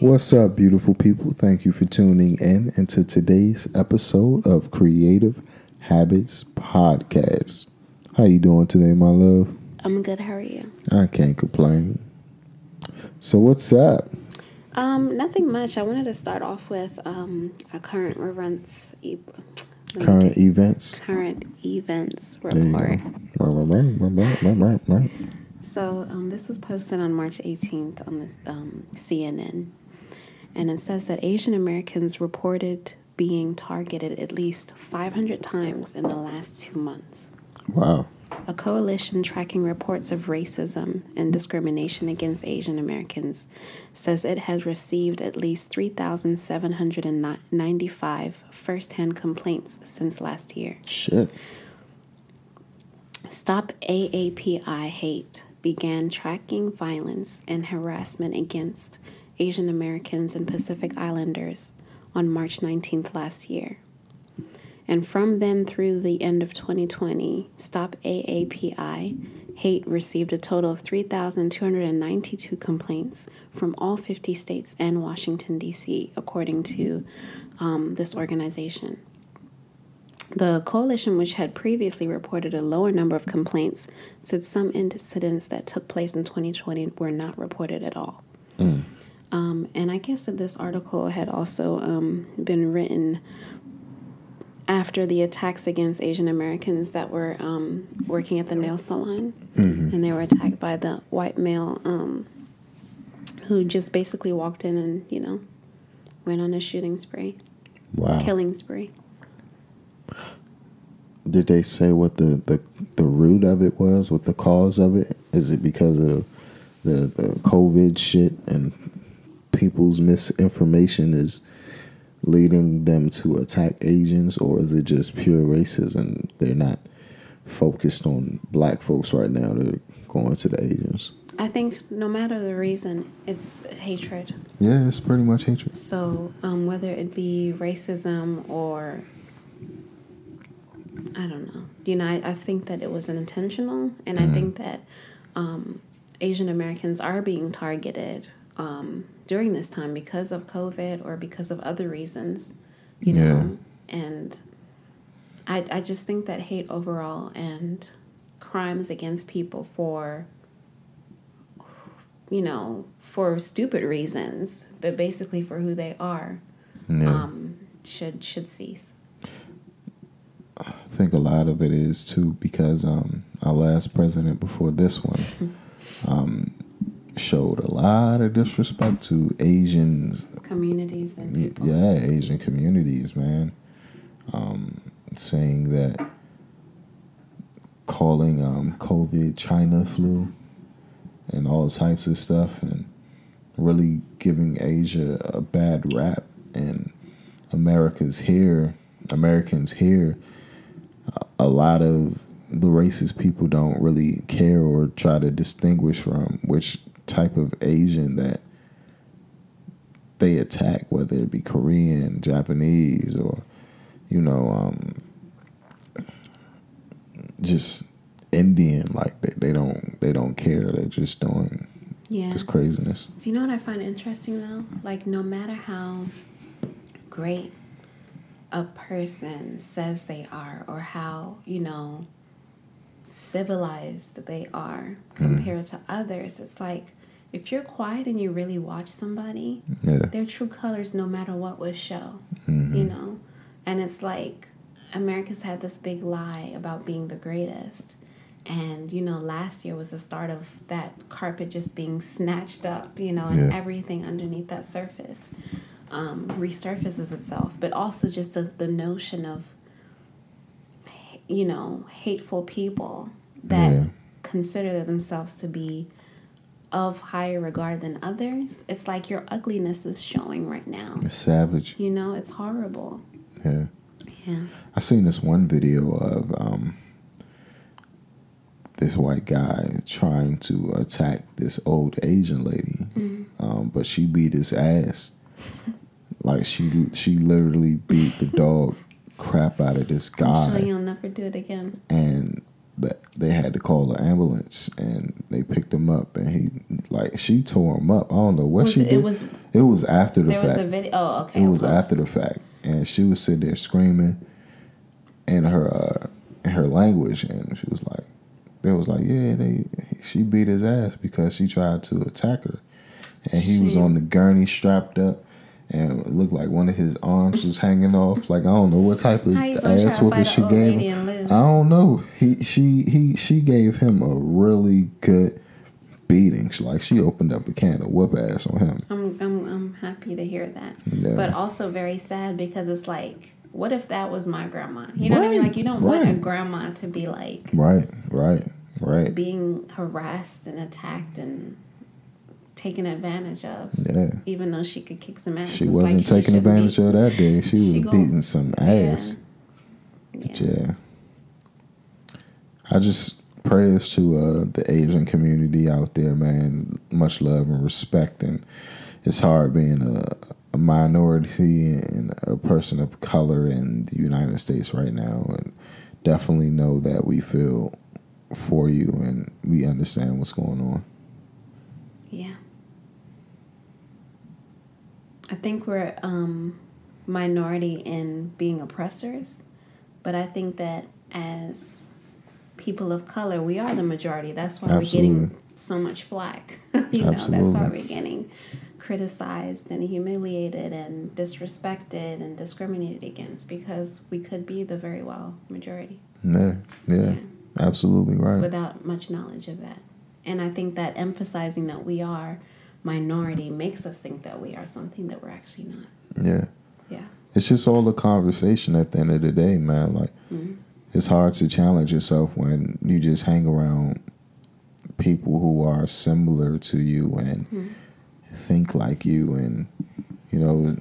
What's up, beautiful people? Thank you for tuning in into today's episode of Creative Habits Podcast. How you doing today, my love? I'm good. How are you? I can't complain. So what's up? Um, nothing much. I wanted to start off with um, a current events. E- current events. Current events report. So um, this was posted on March 18th on this um, CNN. And it says that Asian Americans reported being targeted at least 500 times in the last two months. Wow. A coalition tracking reports of racism and discrimination against Asian Americans says it has received at least 3,795 firsthand complaints since last year. Shit. Stop AAPI Hate began tracking violence and harassment against Asian Americans and Pacific Islanders on March 19th last year. And from then through the end of 2020, Stop AAPI Hate received a total of 3,292 complaints from all 50 states and Washington, D.C., according to um, this organization. The coalition, which had previously reported a lower number of complaints, said some incidents that took place in 2020 were not reported at all. Mm. Um, and I guess that this article had also um, been written after the attacks against Asian Americans that were um, working at the nail salon, mm-hmm. and they were attacked by the white male um, who just basically walked in and you know went on a shooting spree, wow, killing spree. Did they say what the, the the root of it was? What the cause of it? Is it because of the the COVID shit and people's misinformation is leading them to attack Asians, or is it just pure racism? They're not focused on black folks right now. They're going to the Asians. I think no matter the reason, it's hatred. Yeah, it's pretty much hatred. So um, whether it be racism or I don't know, you know, I, I think that it was intentional, and mm-hmm. I think that um, Asian Americans are being targeted um, during this time because of COVID or because of other reasons, you yeah. know. And I I just think that hate overall and crimes against people for you know for stupid reasons, but basically for who they are, yeah. um, should should cease. I think a lot of it is too because um, our last president before this one, um, showed a lot of disrespect to Asians communities and people. yeah, Asian communities, man. Um, saying that calling um, COVID China flu and all types of stuff, and really giving Asia a bad rap. And America's here, Americans here, a lot of the racist people don't really care or try to distinguish from which type of Asian that they attack, whether it be Korean, Japanese, or you know, um, just Indian. Like they, they don't they don't care. They're just doing yeah. this craziness. Do you know what I find interesting though? Like no matter how great a person says they are, or how you know civilized they are compared mm. to others, it's like if you're quiet and you really watch somebody, yeah. their true colors, no matter what, will show. Mm-hmm. You know, and it's like America's had this big lie about being the greatest. And you know, last year was the start of that carpet just being snatched up, you know, and yeah. everything underneath that surface um, resurfaces itself. But also just the, the notion of, you know, hateful people that yeah. consider themselves to be of higher regard than others, it's like your ugliness is showing right now. It's savage. You know, it's horrible. Yeah. Yeah. I seen this one video of um, this white guy trying to attack this old Asian lady, Mm-hmm. um, but she beat his ass. Like she she literally beat the dog crap out of this I'm guy, sure you'll never do it again. and that they had to call an ambulance, and they picked him up, and he like she tore him up. I don't know what Was she it, did. it was It was after the there fact. was a video. Oh, okay. It was close. after the fact, and she was sitting there screaming in her uh, in her language, and she was like, "They was like, yeah, they she beat his ass because she tried to attack her, and he was on the gurney strapped up." And it looked like one of his arms was hanging off. Like I don't know what type of How you gonna try ass whooping she gave him. I don't know. He she he she gave him a really good beating. She, like she opened up a can of whoop ass on him. I'm, I'm, I'm happy to hear that. Yeah. But also very sad because it's like, what if that was my grandma? You know what I mean? Like, you don't want a grandma to be like Right, right, right. being harassed and attacked and taken advantage of, Yeah. even though she could kick some ass. She It's wasn't like taking advantage be. of that day. She was She gon- beating some ass. Yeah. Yeah. I just prayers to uh, the Asian community out there, man. Much love and respect, and it's hard being a, a minority and a person of color in the United States right now, and definitely know that we feel for you and we understand what's going on. Yeah. I think we're um, minority in being oppressors, but I think that as people of color, we are the majority. That's why we're getting so much flack. you know, that's why we're getting criticized and humiliated and disrespected and discriminated against because we could be the very well majority Yeah, yeah, Yeah. absolutely right. without much knowledge of that. And I think that emphasizing that we are minority makes us think that we are something that we're actually not. yeah. Yeah. it's just all a conversation at the end of the day, man. Like mm-hmm. It's hard to challenge yourself when you just hang around people who are similar to you and hmm. think like you and you know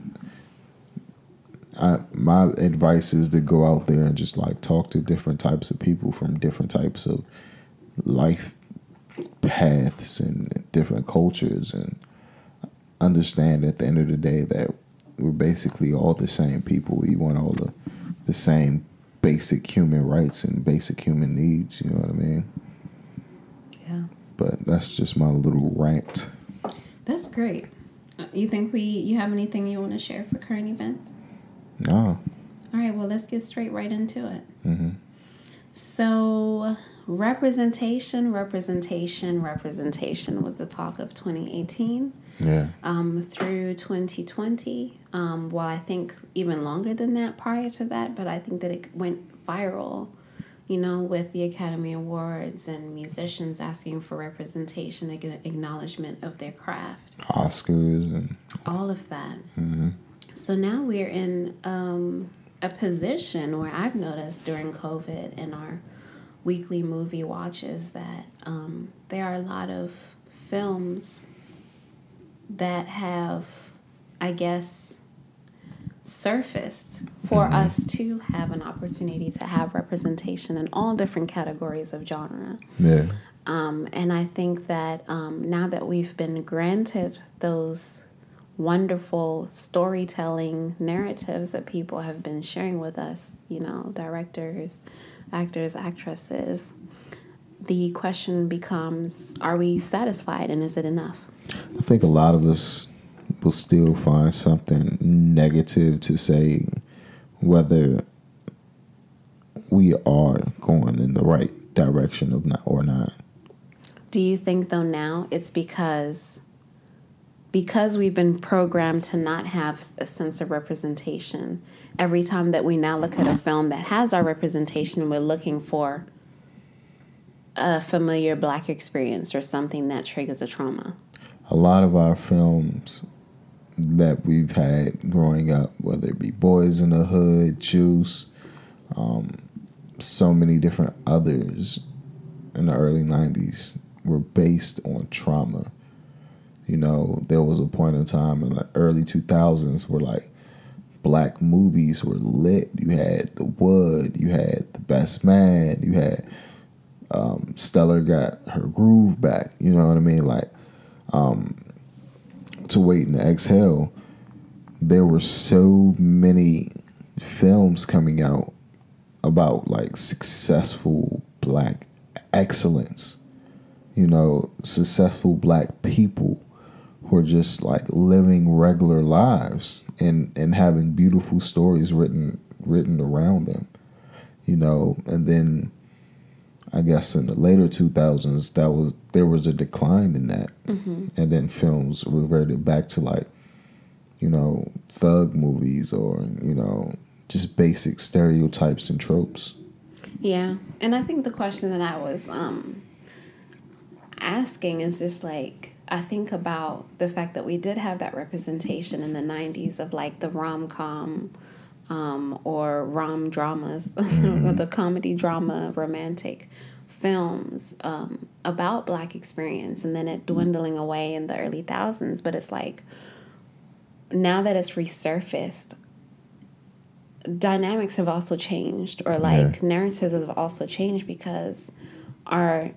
I, my advice is to go out there and just like talk to different types of people from different types of life paths and different cultures and understand at the end of the day that we're basically all the same people. We want all the the same basic human rights and basic human needs, you know what I mean? Yeah. But that's just my little rant. That's great. Uh, You think we you have anything you want to share for current events? No. All right, well, let's get straight right into it. hmm So, representation, representation, representation was the talk of 2018 Yeah. um, through 2020. Um, well, I think even longer than that prior to that, but I think that it went viral, you know, with the Academy Awards and musicians asking for representation, acknowledgement of their craft, Oscars and all of that. So now we're in um, a position where I've noticed during COVID in our weekly movie watches that um, there are a lot of films that have, I guess, surfaced for us to have an opportunity to have representation in all different categories of genre. yeah. Um, and I think that um, now that we've been granted those wonderful storytelling narratives that people have been sharing with us, you know, directors, actors, actresses, the question becomes are we satisfied and is it enough? I think a lot of us will still find something negative to say whether we are going in the right direction of not or not. Do you think though now it's because because we've been programmed to not have a sense of representation every time that we now look at a film that has our representation we're looking for a familiar black experience or something that triggers a trauma. a lot of our films that we've had growing up, whether it be Boys in the Hood, Juice, um, so many different others in the early 90s were based on trauma You know, there was a point in time in the early 2000s where like black movies were lit. You had The Wood, you had The Best Man, you had um, Stella got her groove back. You know what I mean? Like, um, to wait and exhale. There were so many films coming out about like successful black excellence. You know, successful black people who are just like living regular lives and and having beautiful stories written written around them. You know, and then I guess in the later 2000s that was there was a decline in that. Mm-hmm. And then films reverted back to like you know, thug movies or, you know, just basic stereotypes and tropes. Yeah. And I think the question that I was um asking is just like I think about the fact that we did have that representation in the 90s of like the rom com um, or rom dramas, mm-hmm. the comedy drama romantic films um, about black experience and then it dwindling away in the early thousands. But it's like now that it's resurfaced, dynamics have also changed or like yeah. narratives have also changed because our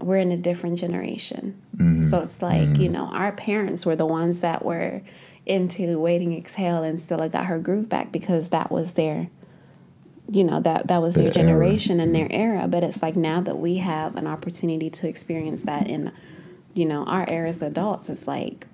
we're in a different generation. Mm-hmm. So it's like, mm-hmm. you know, our parents were the ones that were into waiting exhale and Stella got her groove back because that was their you know, that that was their, their generation era. and their mm-hmm. era. But it's like now that we have an opportunity to experience that in, you know, our era as adults, it's like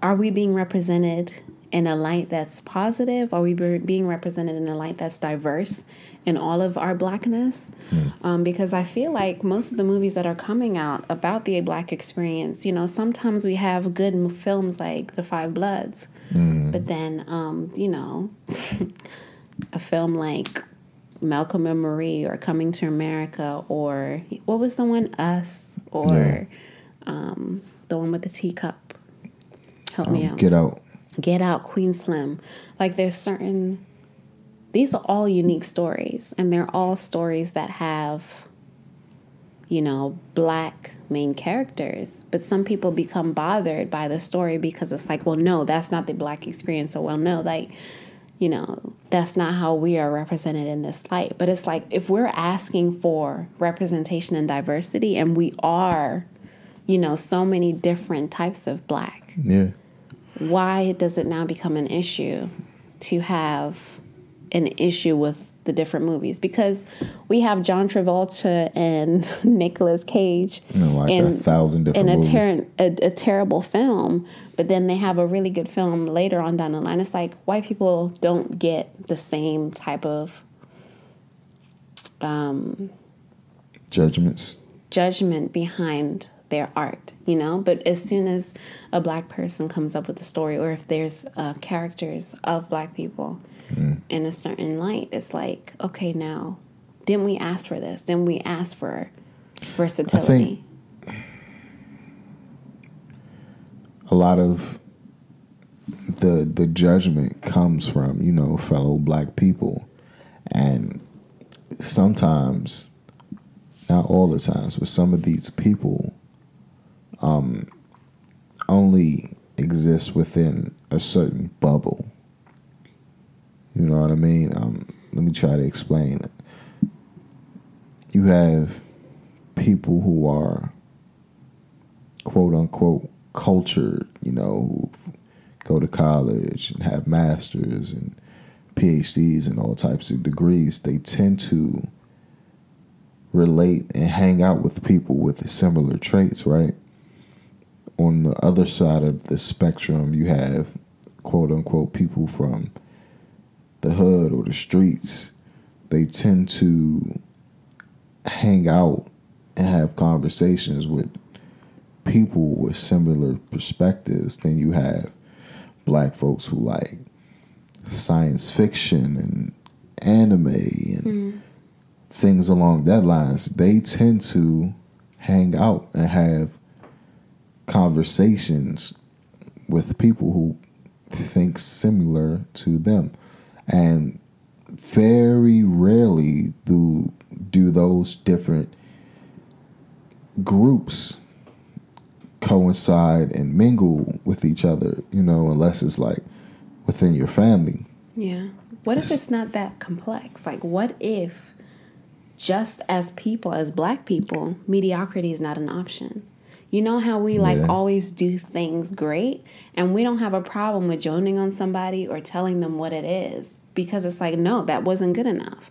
are we being represented in a light that's positive? Are we being represented in a light that's diverse in all of our blackness? Mm. Um, because I feel like most of the movies that are coming out about the black experience, you know, sometimes we have good films like The Five Bloods, mm. but then, um, you know, a film like Malcolm and Marie or Coming to America or what was the one, Us, or yeah. um, the one with the teacup. Help um, me out. Get Out. Get Out, Queen Slim. Like there's certain these are all unique stories and they're all stories that have you know, black main characters. But some people become bothered by the story because it's like, well, no, that's not the black experience. Or, well, no, like, you know, that's not how we are represented in this light. But it's like, if we're asking for representation and diversity, and we are, you know, so many different types of black. Yeah why does it now become an issue to have an issue with the different movies? Because we have John Travolta and Nicolas Cage you know, like in a thousand different in a, ter- a, a, terrible film, but then they have a really good film later on down the line. It's like white people don't get the same type of um, judgments. judgment behind their art, you know. But as soon as a black person comes up with a story, or if there's uh, characters of black people mm. in a certain light, it's like, okay, now, didn't we ask for this? Didn't we ask for versatility? a lot of the the judgment comes from you know fellow black people, and sometimes, not all the times, but some of these people um, only exists within a certain bubble. You know what I mean? Um, let me try to explain. You have people who are quote unquote cultured, you know, who go to college and have masters and PhDs and all types of degrees, they tend to relate and hang out with people with similar traits, right? On the other side of the spectrum, you have quote unquote people from the hood or the streets. They tend to hang out and have conversations with people with similar perspectives. Then you have black folks who like science fiction and anime and mm. things along that lines. They tend to hang out and have conversations with people who think similar to them. And very rarely do do those different groups coincide and mingle with each other, you know, unless it's like within your family. Yeah. What if it's not that complex? Like, what if just as people, as black people, mediocrity is not an option? You know how we like Yeah. always do things great and we don't have a problem with joning on somebody or telling them what it is because it's like, no, that wasn't good enough.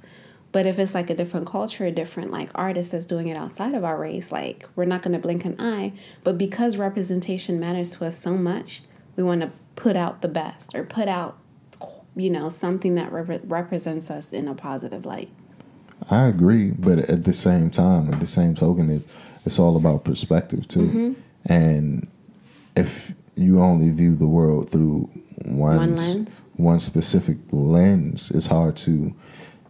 But if it's like a different culture, a different like artist that's doing it outside of our race, like we're not going to blink an eye. But because representation matters to us so much, we want to put out the best or put out, you know, something that rep- represents us in a positive light. I agree, but at the same time, at the same token, it, it's all about perspective too. Mm-hmm. And if you only view the world through one One lens. one specific lens, it's hard to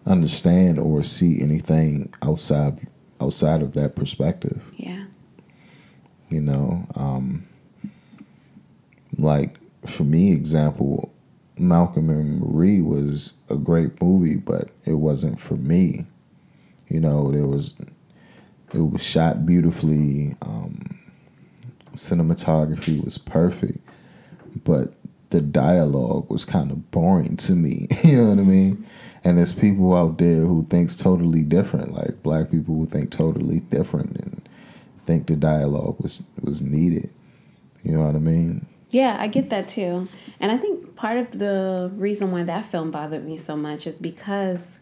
understand or see anything outside outside of that perspective. Yeah. You know, um, like for me, example, Malcolm and Marie was a great movie, but it wasn't for me. You know, there was it was shot beautifully. Um, cinematography was perfect, but the dialogue was kind of boring to me. you know what I mean? And there's people out there who thinks totally different, like black people who think totally different and think the dialogue was was needed. You know what I mean? Yeah, I get that too. And I think part of the reason why that film bothered me so much is because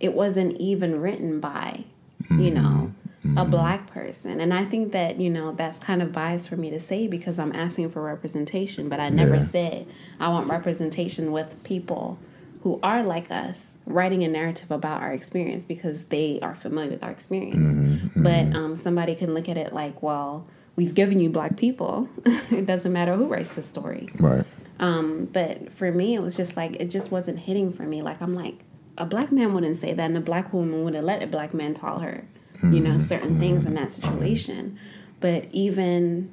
it wasn't even written by, you know, a black person. And I think that, you know, that's kind of biased for me to say because I'm asking for representation, but I never Yeah. said I want representation with people who are like us writing a narrative about our experience because they are familiar with our experience. But um, somebody can look at it like, well, we've given you black people. it doesn't matter who writes the story. Right. Um, but for me, it was just like it just wasn't hitting for me. Like I'm like a black man wouldn't say that, and a black woman wouldn't let a black man tell her, you know, certain things in that situation. But even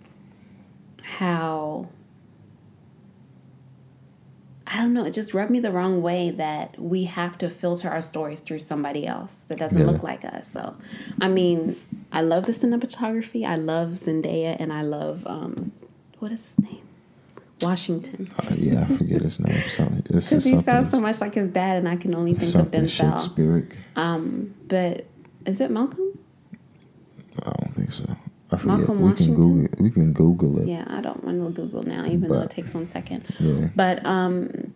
how I don't know, it just rubbed me the wrong way that we have to filter our stories through somebody else that doesn't Yeah. look like us. So, I mean, I love the cinematography. I love Zendaya, and I love um, what is his name, Washington. Uh, yeah, I forget his name. This Because he sounds so much like his dad, and I can only think of something Denzel. Shakespearean. But is it Malcolm? I don't think so. I forget. Malcolm we can Google. It. We can Google it. Yeah, I don't want to Google now, even though it takes one second. Yeah. But um,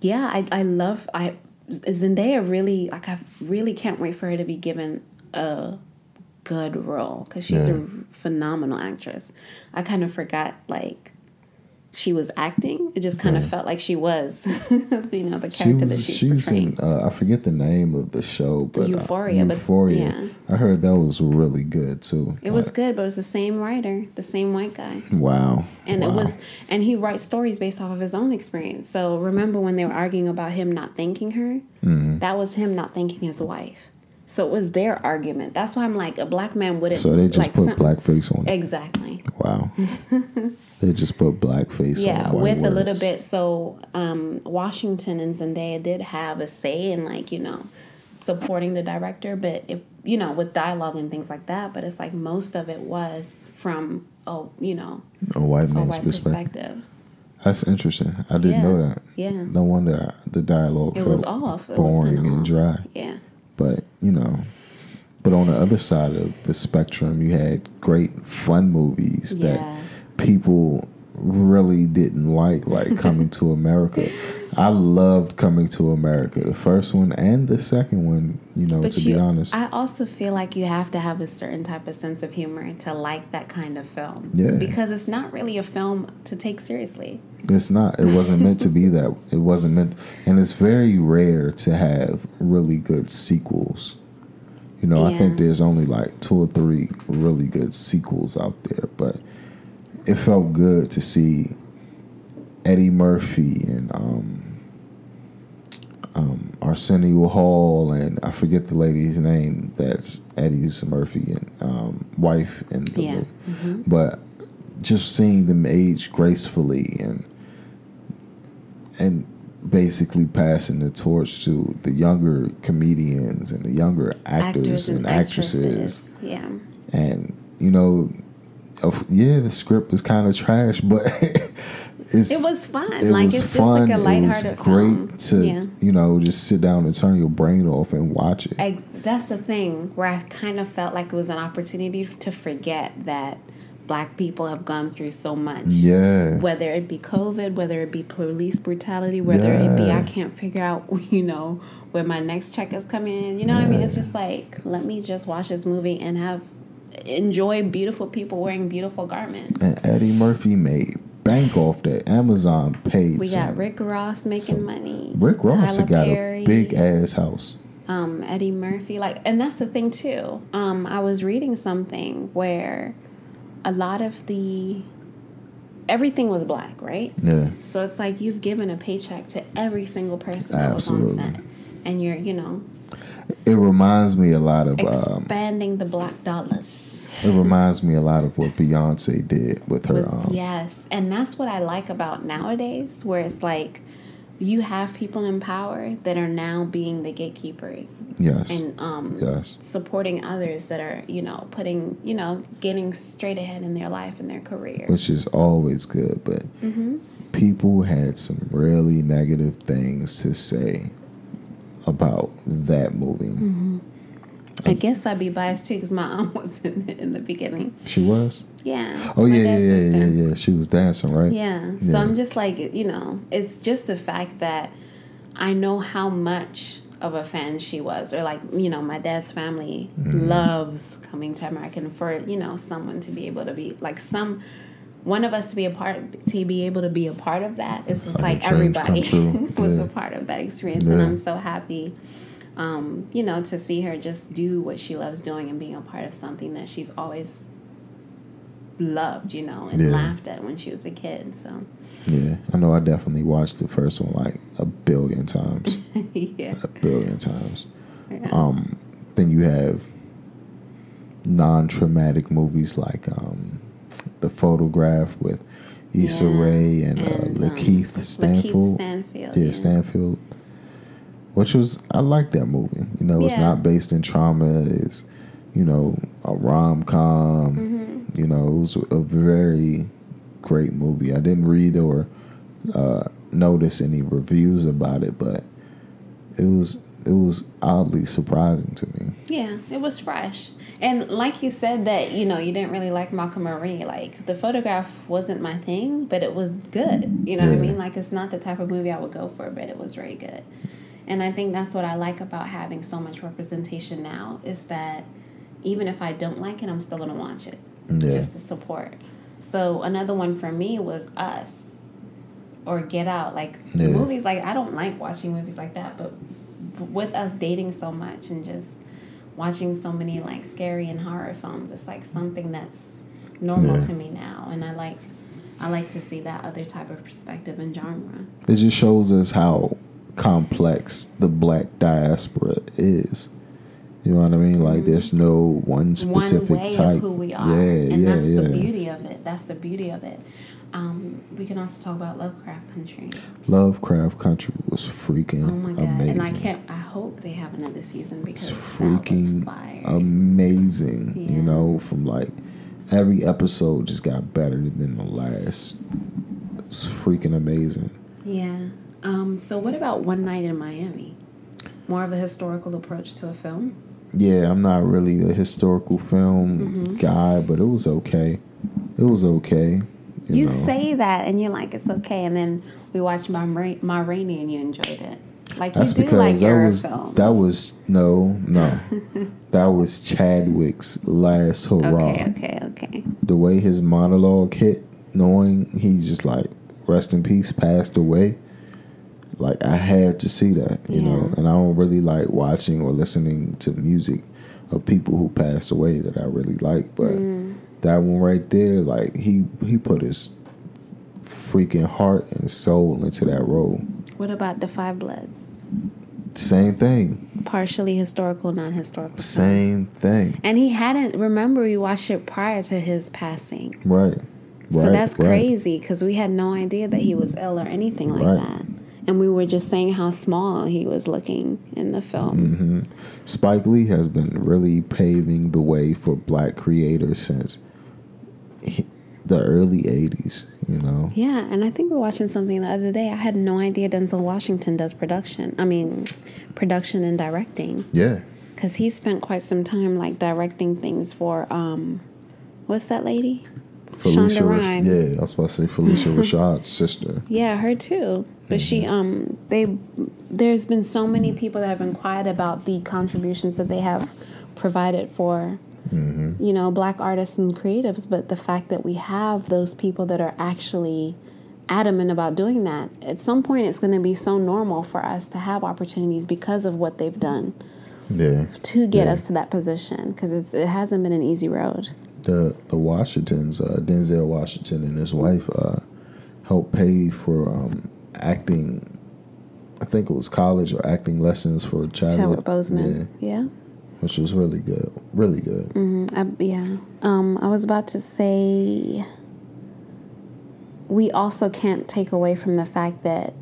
yeah, I I love I Zendaya really like I really can't wait for her to be given a good role because she's Yeah. a phenomenal actress. I kind of forgot like she was acting. It just kind of felt like she was, you know, the She character that she was. she's She's portraying. in. Uh, I forget the name of the show, but uh, Euphoria, but- Euphoria. yeah. I heard that was really good too. It was good, but it was the same writer, the same white guy. Wow. And it was and he writes stories based off of his own experience. So remember when they were arguing about him not thanking her? Mm-hmm. That was him not thanking his wife. So it was their argument. That's why I'm like a black man wouldn't So they just like put blackface on. it. Exactly. Wow. they just put blackface Yeah, on. white with a little bit. So um, Washington and Zendaya did have a say in like you know supporting the director, but it you know with dialogue and things like that. But it's like most of it was from a you know A white a man's white perspective. perspective. That's interesting. I didn't Yeah. know that. Yeah. No wonder the dialogue It felt was off. It was boring kinda and dry. Yeah. But you know, but on the other side of the spectrum, you had great fun movies Yeah. that people really didn't like, like Coming to America. I loved Coming to America, the first one and the second one. You know, But to you, be honest, I also feel like you have to have a certain type of sense of humor to like that kind of film. Yeah. Because it's not really a film to take seriously. It's not. It wasn't meant to be that. It wasn't meant, and it's very rare to have really good sequels. You know, I think there's only like two or three really good sequels out there, but it felt good to see Eddie Murphy and um, um, Arsenio Hall and I forget the lady's name. That's Eddie's Murphy and um, wife and the Yeah. but just seeing them age gracefully and and basically passing the torch to the younger comedians and the younger actors, and, actresses. Yeah. and you know yeah, the script was kind of trash, but it's It was fun. it like was it's fun. just like a It was great film. to yeah. you know just sit down and turn your brain off and watch it. Ex- that's the thing where I kind of felt like it was an opportunity to forget that black people have gone through so much. Yeah, Whether it be COVID, whether it be police brutality, whether it be I can't figure out, you know, where my next check is coming in. You know what I mean? It's just like, let me just watch this movie and have enjoy beautiful people wearing beautiful garments. and Eddie Murphy made bank off that. Amazon paid. We some- got Rick Ross making money. Rick Ross Tyler got Perry. a big ass house. um, Eddie Murphy. Like, and that's the thing too. Um, I was reading something where a lot of the everything was black, right? Yeah, So it's like you've given a paycheck to every single person that was on Absolutely. set, and you're, you know, it reminds me a lot of. Um, expanding the black dollars. it reminds me a lot of what Beyonce did with her. With- um, yes, and that's what I like about nowadays, where it's like you have people in power that are now being the gatekeepers Yes. and um, yes. supporting others that are, you know, putting, you know, getting straight ahead in their life and their career. Which is always good, but Mm-hmm. people had some really negative things to say about that movie. Mm-hmm. I guess I'd be biased too because my aunt was in it in the beginning. She was. Yeah. Oh yeah, yeah, yeah, yeah, yeah. She was dancing, right? Yeah. So Yeah. I'm just like, you know, it's just the fact that I know how much of a fan she was, or like, you know, my dad's family Mm-hmm. loves coming to America, and for you know someone to be able to be like some. One of us to be a part, to be able to be a part of that, it's just Like like a dream come everybody was Yeah. a part of that experience, and I'm so happy, um, you know, to see her just do what she loves doing and being a part of something that she's always loved, you know, and Yeah. laughed at when she was a kid. So, Yeah, I know. I definitely watched the first one like a billion times. yeah. a billion times. Yeah. Um, then you have non-traumatic movies like um, The Photograph with Issa Yeah, Rae and, and, uh, um, Lakeith Stanfield. Lakeith Stanfield. yeah, Stanfield. Which was I like that movie. You know, it's not based in trauma. It's you know a rom com. Mm-hmm. You know, it was a very great movie. I didn't read or uh, notice any reviews about it, but it was it was oddly surprising to me. Yeah, it was fresh. And like you said that, you know, you didn't really like Malcolm Marie. Like the photograph wasn't my thing, but it was good. You know what I mean? Like it's not the type of movie I would go for, but it was very good. And I think that's what I like about having so much representation now is that even if I don't like it, I'm still gonna watch it. Yeah. Just to support. So another one for me was Us or Get Out. Like Yeah. movies like I don't like watching movies like that, but with us dating so much and just watching so many like scary and horror films, it's like something that's normal Yeah. to me now, and I like I like to see that other type of perspective and genre. It just shows us how complex the black diaspora is. You know what I mean? Like there's no one specific Mm-hmm. One way type. of who we are, Yeah, and yeah, that's yeah. the beauty of it. That's the beauty of it. Um, we can also talk about Lovecraft Country. Lovecraft Country was freaking Oh my god! amazing. And I can't. I hope they have another season because it's freaking amazing. Yeah. You know, from like every episode just got better than the last. It's freaking amazing. Yeah. Um, so what about One Night in Miami? More of a historical approach to a film. Yeah, I'm not really a historical film Mm-hmm. guy, but it was okay. It was okay. You, You know. say that, and you're like, it's okay, and then we watched Ra- Ma Rainey, and you enjoyed it. Like That's you do like that era was films. that was no no that was Chadwick's last hurrah. okay, okay, okay. The way his monologue hit, knowing he just like rest in peace, passed away. Like I had to see that, you know, and I don't really like watching or listening to music of people who passed away that I really like, but Mm. that one right there, like he he put his freaking heart and soul into that role. What about the Five Bloods? Same thing, Partially historical, non-historical. same thing. And he hadn't. Remember, we watched it prior to his passing. Right. so that's right. crazy because we had no idea that he was ill or anything like Right. that. And we were just saying how small he was looking in the film. hmm Spike Lee has been really paving the way for black creators since he, the early '80s. You know. Yeah, and I think we are watching something the other day. I had no idea Denzel Washington does production. I mean, production and directing. Yeah. Because he spent quite some time like directing things for um, what's that lady? Phylicia Shonda Rhimes. Yeah, I was about to say Phylicia Rashad's sister. Yeah, her too. But mm-hmm. she um they there's been so many people that have been quiet about the contributions that they have provided for mm-hmm. you know black artists and creatives, but the fact that we have those people that are actually adamant about doing that, at some point it's going to be so normal for us to have opportunities because of what they've done. Yeah. To get yeah. us to that position because it hasn't been an easy road the the Washingtons, uh, Denzel Washington and his wife, uh, helped pay for um, acting. I think it was college or acting lessons for Chadwick, Chadwick Boseman. Yeah. yeah. Which was really good, really good. Mm-hmm. I, yeah, um, I was about to say. We also can't take away from the fact that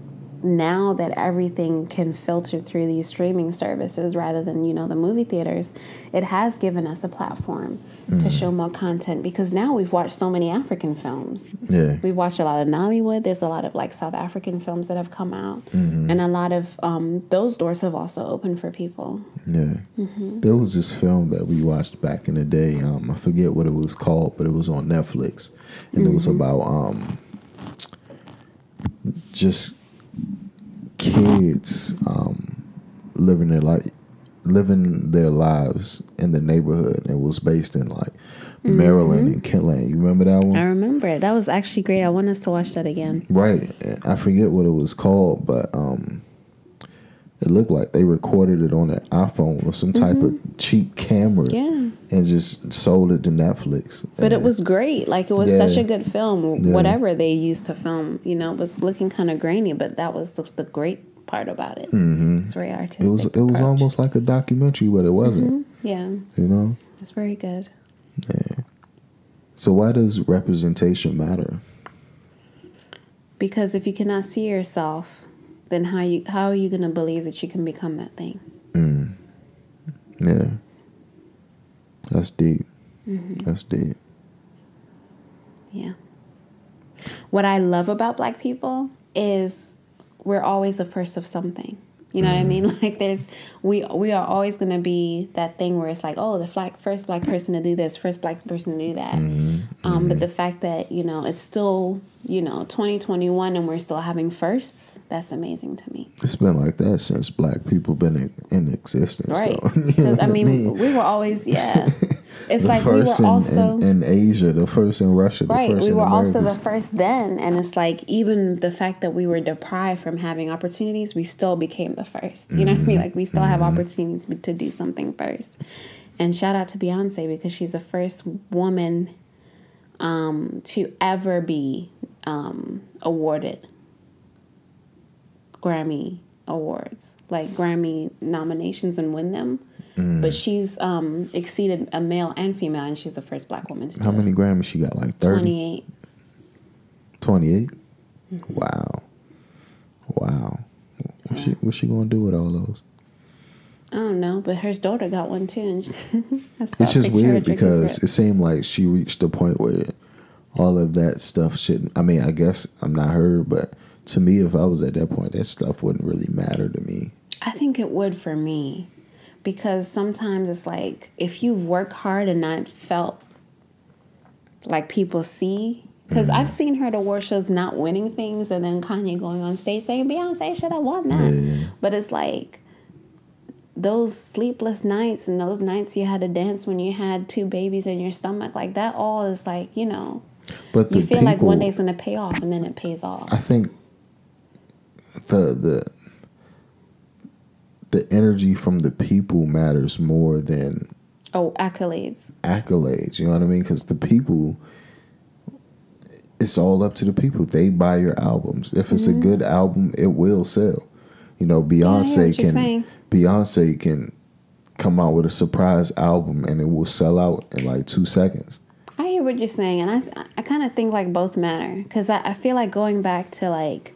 now that everything can filter through these streaming services rather than you know the movie theaters it has given us a platform mm-hmm. to show more content because now we've watched so many african films yeah we've watched a lot of nollywood there's a lot of like south african films that have come out mm-hmm. and a lot of um, those doors have also opened for people yeah mm-hmm. there was this film that we watched back in the day um, i forget what it was called but it was on netflix and it was mm-hmm. about um, just kids um, living their life, living their lives in the neighborhood. It was based in like mm-hmm. Maryland and Kentland. You remember that one? I remember it. That was actually great. I want us to watch that again. Right. I forget what it was called, but um, it looked like they recorded it on an iPhone or some type mm-hmm. of cheap camera. Yeah. And just sold it to Netflix. But and it was great. Like it was yeah. such a good film. Yeah. Whatever they used to film, you know, it was looking kind of grainy, but that was the, the great part about it. Mm-hmm. It's very artistic. It was it was almost like a documentary, but it wasn't. Mm-hmm. Yeah. You know? It's very good. Yeah. So why does representation matter? Because if you cannot see yourself then how you how are you going to believe that you can become that thing? Mm. Yeah, that's deep. Mm-hmm. That's deep. Yeah. What I love about Black people is we're always the first of something. You know mm-hmm. what I mean? Like there's we we are always gonna be that thing where it's like, oh, the black first black person to do this, first black person to do that. Mm-hmm. Um, but mm-hmm. the fact that you know it's still you know 2021 and we're still having firsts, that's amazing to me. It's been like that since black people been in, in existence, right? I mean, I mean, we were always yeah. It's like we were also in, in, Asia, the first in Russia, right? we were also the first then, and it's like even the fact that we were deprived from having opportunities, we still became the first. You mm-hmm. know what I mean? Mm-hmm. Like we still mm-hmm. have opportunities to do something first. And shout out to Beyonce because she's the first woman um, to ever be um, awarded Grammy awards, like Grammy nominations and win them. Mm. But she's um, exceeded a male and female, and she's the first black woman to How many it. Grammys she got? Like 30? 28. 28? Mm-hmm. Wow. Wow. What's, she, what's she going to do with all those? I don't know, but her daughter got one too. And she, it's just weird because it seemed like she reached a point where all of that stuff shouldn't. I mean, I guess I'm not her, but to me, if I was at that point, that stuff wouldn't really matter to me. I think it would for me because sometimes it's like if you've worked hard and not felt like people see because mm-hmm. I've seen her at award shows not winning things and then Kanye going on stage saying Beyonce should have won that. Yeah. But it's like those sleepless nights and those nights you had to dance when you had two babies in your stomach, like that all is like, you know, but you feel people, like one day it's gonna pay off and then it pays off. I think the the the energy from the people matters more than oh accolades. accolades you know what i mean? Because the people it's all up to the people. They buy your albums. If it's mm-hmm. a good album it will sell. You know beyonce yeah, can beyonce can come out with a surprise album and it will sell out in like two seconds hear what you're saying and i i kind of think like both matter because I, I feel like going back to like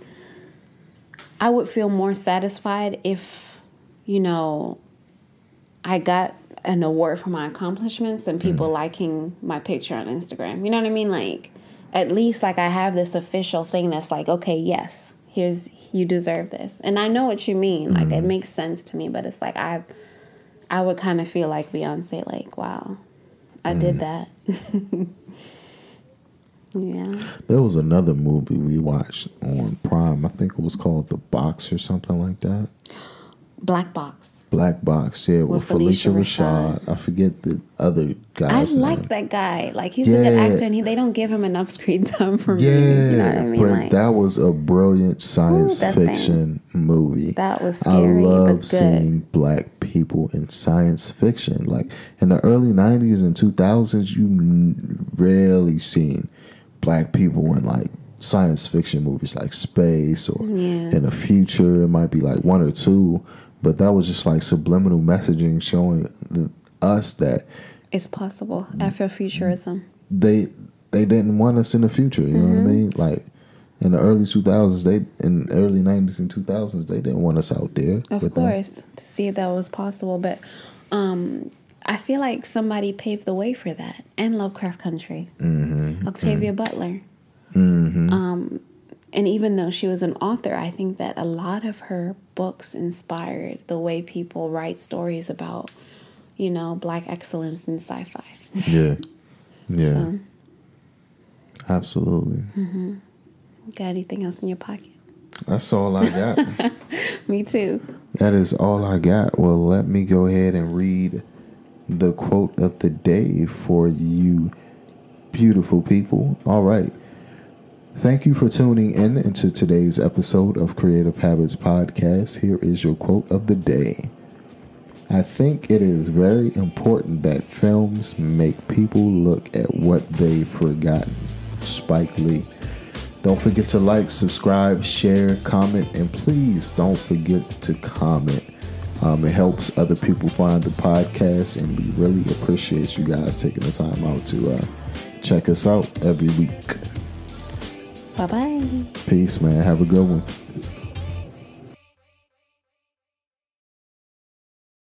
i would feel more satisfied if you know, I got an award for my accomplishments and people mm-hmm. liking my picture on Instagram. You know what I mean? Like, at least like I have this official thing that's like, okay, yes, here's you deserve this, and I know what you mean. Like, it mm-hmm. makes sense to me, but it's like I, I would kind of feel like Beyonce, like, wow, I did mm. that. yeah. There was another movie we watched on Prime. I think it was called The Box or something like that. Black Box. Black Box, yeah, with, With Phylicia, Phylicia Rashad. Rashad. I forget the other guy. I guy's like name. that guy. Like he's a good actor, and he, they don't give him enough screen time for Yeah, me. You know what I mean? but like that was a brilliant science thing. fiction movie. That was I scary, but love seeing black people in science fiction. Like in the early '90s and 2000s, you rarely seen black people in like science fiction movies, like space or Yeah. in the future. It might be like one or two, but that was just like subliminal messaging showing us that it's possible Afrofuturism. they they didn't want us in the future. You know what I Mm-hmm. mean? Like in the early two thousands, they in the early nineties and two thousands, they didn't want us out there. Of with them. course, to see if that was possible, but um, I feel like somebody paved the way for that, and Lovecraft Country, Mm-hmm. Octavia Butler. Um, and even though she was an author, I think that a lot of her books inspired the way people write stories about, you know, black excellence in sci-fi. Yeah, yeah, So, absolutely. Got anything else in your pocket? That's all I got. Me too. that is all I got. Well, let me go ahead and read the quote of the day for you, beautiful people. All right. Thank you for tuning in into today's episode of Creative Habits Podcast. Here is your quote of the day. I think it is very important that films make people look at what they've forgotten. Spike Lee. Don't forget to like, subscribe, share, comment, and please don't forget to comment. Um, it helps other people find the podcast, and we really appreciate you guys taking the time out to uh, check us out every week. Bye bye. Peace, man. Have a good one.